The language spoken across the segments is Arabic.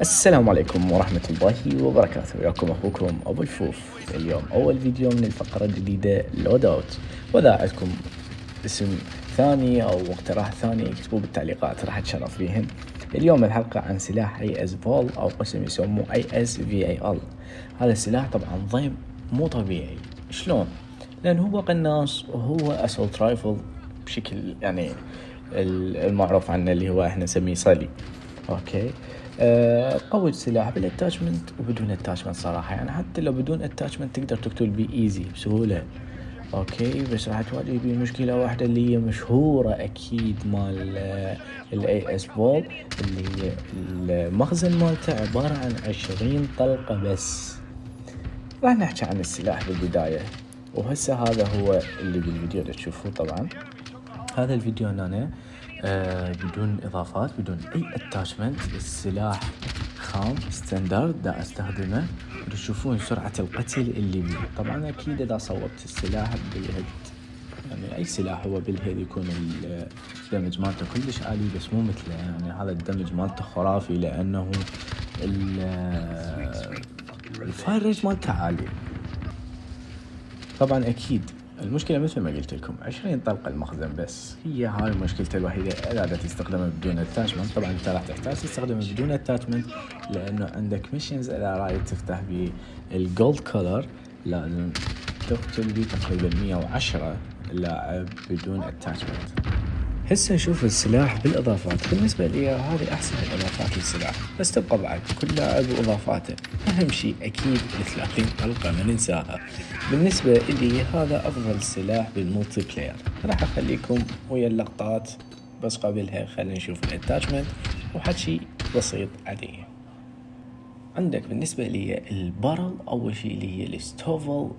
السلام عليكم ورحمة الله وبركاته. وياكم أخوكم أبو الفوف. اليوم أول فيديو من الفقرة الجديدة loadout وإذا عندكم اسم ثاني أو اقتراح ثاني اكتبوه بالتعليقات راح أتشرف بيهم اليوم الحلقة عن سلاح AS Val أو قسم يسموه A S V A L هذا السلاح طبعا ضيم مو طبيعي. شلون؟ لأن هو قناص وهو assault rifle بشكل يعني المعروف عنه اللي هو إحنا نسميه صلي. أوكي؟ قوي السلاح بال attachment وبدون attachment صراحة. يعني حتى لو بدون اتاشمنت تقدر تقتل بي easy بسهولة. أوكي بس راح تواجه بي مشكلة واحدة اللي هي مشهورة أكيد مال ال AS Val اللي هي المخزن مالته عبارة عن عشرين طلقة بس. راح نحكي عن السلاح بالبداية. وهسه هذا هو اللي بالفيديو اللي تشوفوه طبعا. هذا الفيديو هنا آه بدون إضافات بدون أي attachment السلاح خام standard دا أستخدمه. تشوفون سرعة القتل اللي بيه. طبعا أكيد إذا صوبت السلاح بال head. يعني أي سلاح هو بال head يكون ال damage مالته كلش عالي بس مو مثله. يعني هذا ال damage مالته خرافي لأنه ال fire rate مالته عالي. طبعا أكيد المشكلة مثل ما قلت لكم 20 طلقة المخزن بس. هي هاي مشكلته الوحيدة إذا تستخدمه بدون attachment طبعا أنت راح تحتاج تستخدمه بدون attachment لأنه عندك missions إذا رايد تفتح بال gold color لازم تقتل بيه تقريبا 110 لاعب بدون attachment هسه نشوف السلاح بالإضافات. بالنسبة لي هذه أحسن الإضافات للسلاح بس تبقى بعد كل لاعب وإضافاته. أهم شيء أكيد ال 30 طلقه ما ننساها بالنسبة لي هذا أفضل سلاح بال multiplayer. راح أخليكم ويا اللقطات بس قبلها خلينا نشوف ال attachment وحكي بسيط عليه. عندك بالنسبة لي ال barrel أول شيء اللي هي ال Stovl.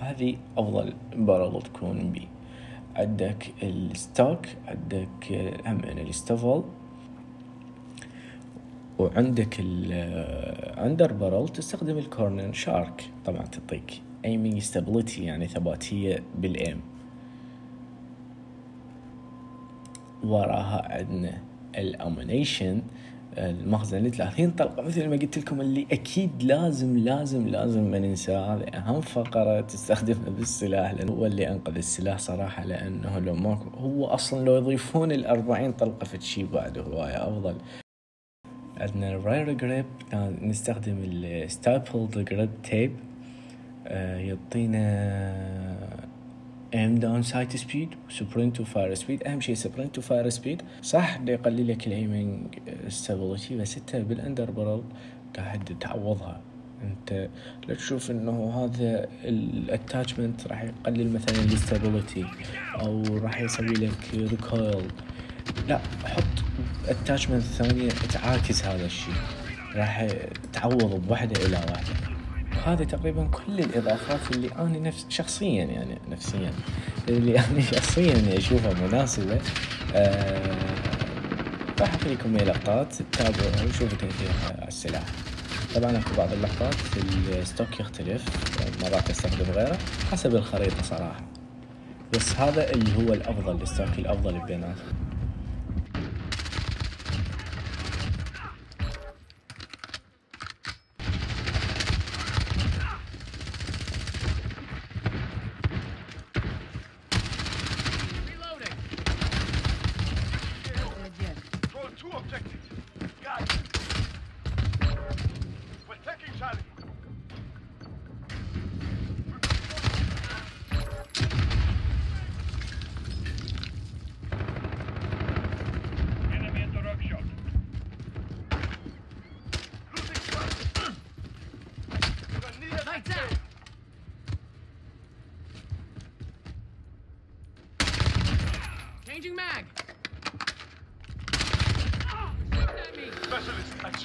هذه أفضل barrel تكون بي. عندك ال stock عندك هم ال Stovl وعندك ال under barrel تستخدم ال corner shark. طبعا تعطيك aiming stability يعني ثباتية بال aim. وراها عندنا ال ammunition المخزن 30 طلقة مثل ما قلت لكم اللي أكيد لازم لازم لازم ما ننسى هذه أهم فقرة تستخدمها بالسلاح لأنه هو اللي أنقذ السلاح صراحة لأنه لو ماكو هو أصلا لو يضيفون ال 40 طلقة في شيء بعد هواية أفضل. عندنا ال rear grip نستخدم ال stippled grip tape يعطينا aim down sight speed sprint و fire speed أهم شيء sprint و fire speed صح دا يقلل لك ال aiming stability بس أنت بال under barrel قاعد تعوضها. أنت لا تشوف إنه هذا ال attachment راح يقلل مثلا ال stability أو راح يسوي لك recoil لا حط attachment ثانية تعاكس هذا الشيء. راح تعوض بوحدة إلى واحدة. وهذه تقريبا كل الإضافات اللي أنا نفس شخصيا يعني نفسيا. اللي أنا شخصيا أشوفها مناسبة. آه راح اخليكم لقطات. تتابعوا وشوفوا تاثير السلاح. طبعا أكو بعض اللقطات ال stock يختلف. مرات أستخدم غيره حسب الخريطة صراحة. بس هذا اللي هو الأفضل الستوك الأفضل بيناتهم.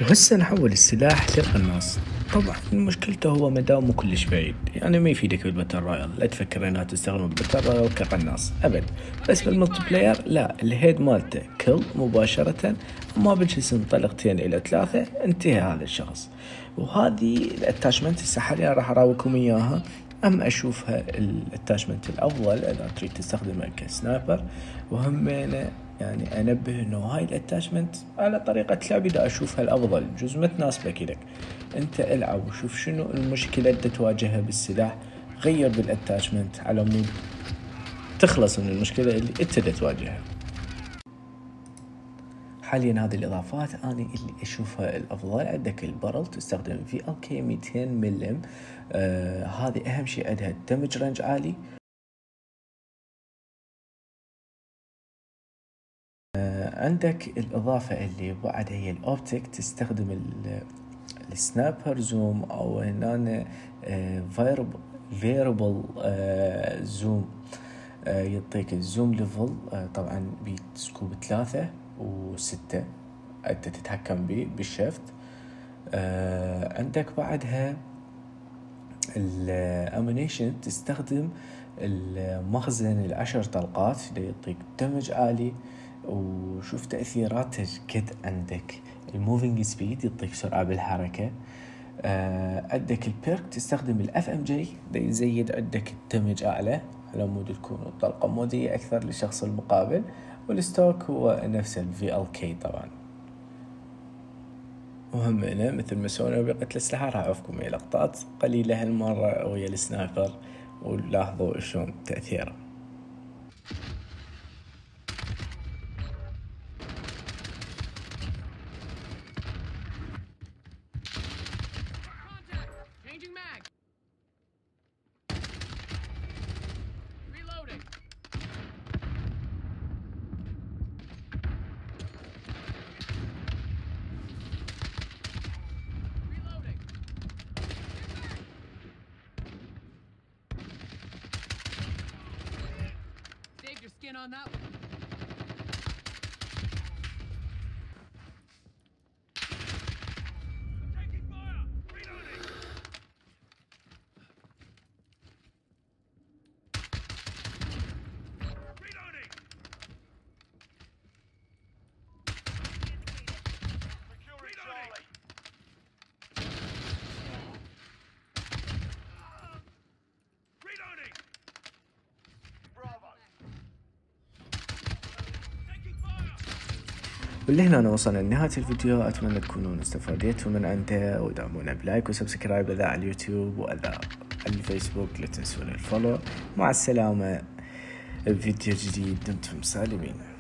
وهسه نحول السلاح للقناص طبعا مشكلته هو مداه مو كلش بعيد. يعني ما يفيدك بال battle royale. لا تفكر إنها تستخدم بال battle royale كقناص ابد بس بال multiplayer لا. ال head مالته kill مباشرة. ما بالجسم طلقتين إلى ثلاثة. انتهى هذا الشخص. وهذه ال attachment هسه حاليا راح أراويكم إياها. أم أشوفها ال attachment الأفضل إذا تريد تستخدمه ك sniper وهمينه يعني أنبه إنه هاي ال attachment على طريقة لعبي دا أشوفها الأفضل. إذا ما تناسبك لك أنت العب وشوف شنو المشكلة اللي تواجهها بالسلاح. غير بال attachment على مود تخلص من المشكلة اللي أنت تواجهها. حاليا هذه الإضافات أنا اللي أشوفها الأفضل. عندك ال barrel تستخدم في ال كي 200 ملم. آه هذه أهم شيء عندها damage range عالي. آه عندك الإضافة اللي بعدها هي ال optic تستخدم ال sniper zoom أو هنا variable variable zoom يعطيك ال zoom level آه طبعا ب scope ثلاثة. وستة. أنت تتحكم به بال shift. آه عندك بعدها ال ammunition تستخدم المخزن العشر طلقات اللي يعطيك damage عالي. وشوف تأثيراته قد عندك. ال moving speed يعطيك سرعة بالحركة. آه عندك ال perk تستخدم ال FMJ يزيد عندك ال damage أعلى. على مود تكون الطلقة مؤذية أكثر للشخص المقابل. وال stock هو نفس ال كي طبعا. وهم هنا مثل ما سوينا بقتل الأسلحة راح أعوفكم لقطات قليلة هالمرة ويا ال sniper ولاحظوا شلون تأثيره on that one. ولهنا أنا وصلنا لنهاية الفيديو. أتمنى تكونون استفاديتوا من عنده ودعمونا ب like و subscribe إذا على اليوتيوب وإذا الفيسبوك. لا تنسون ال follow. مع السلامة. بفيديو جديد دمتم سالمين.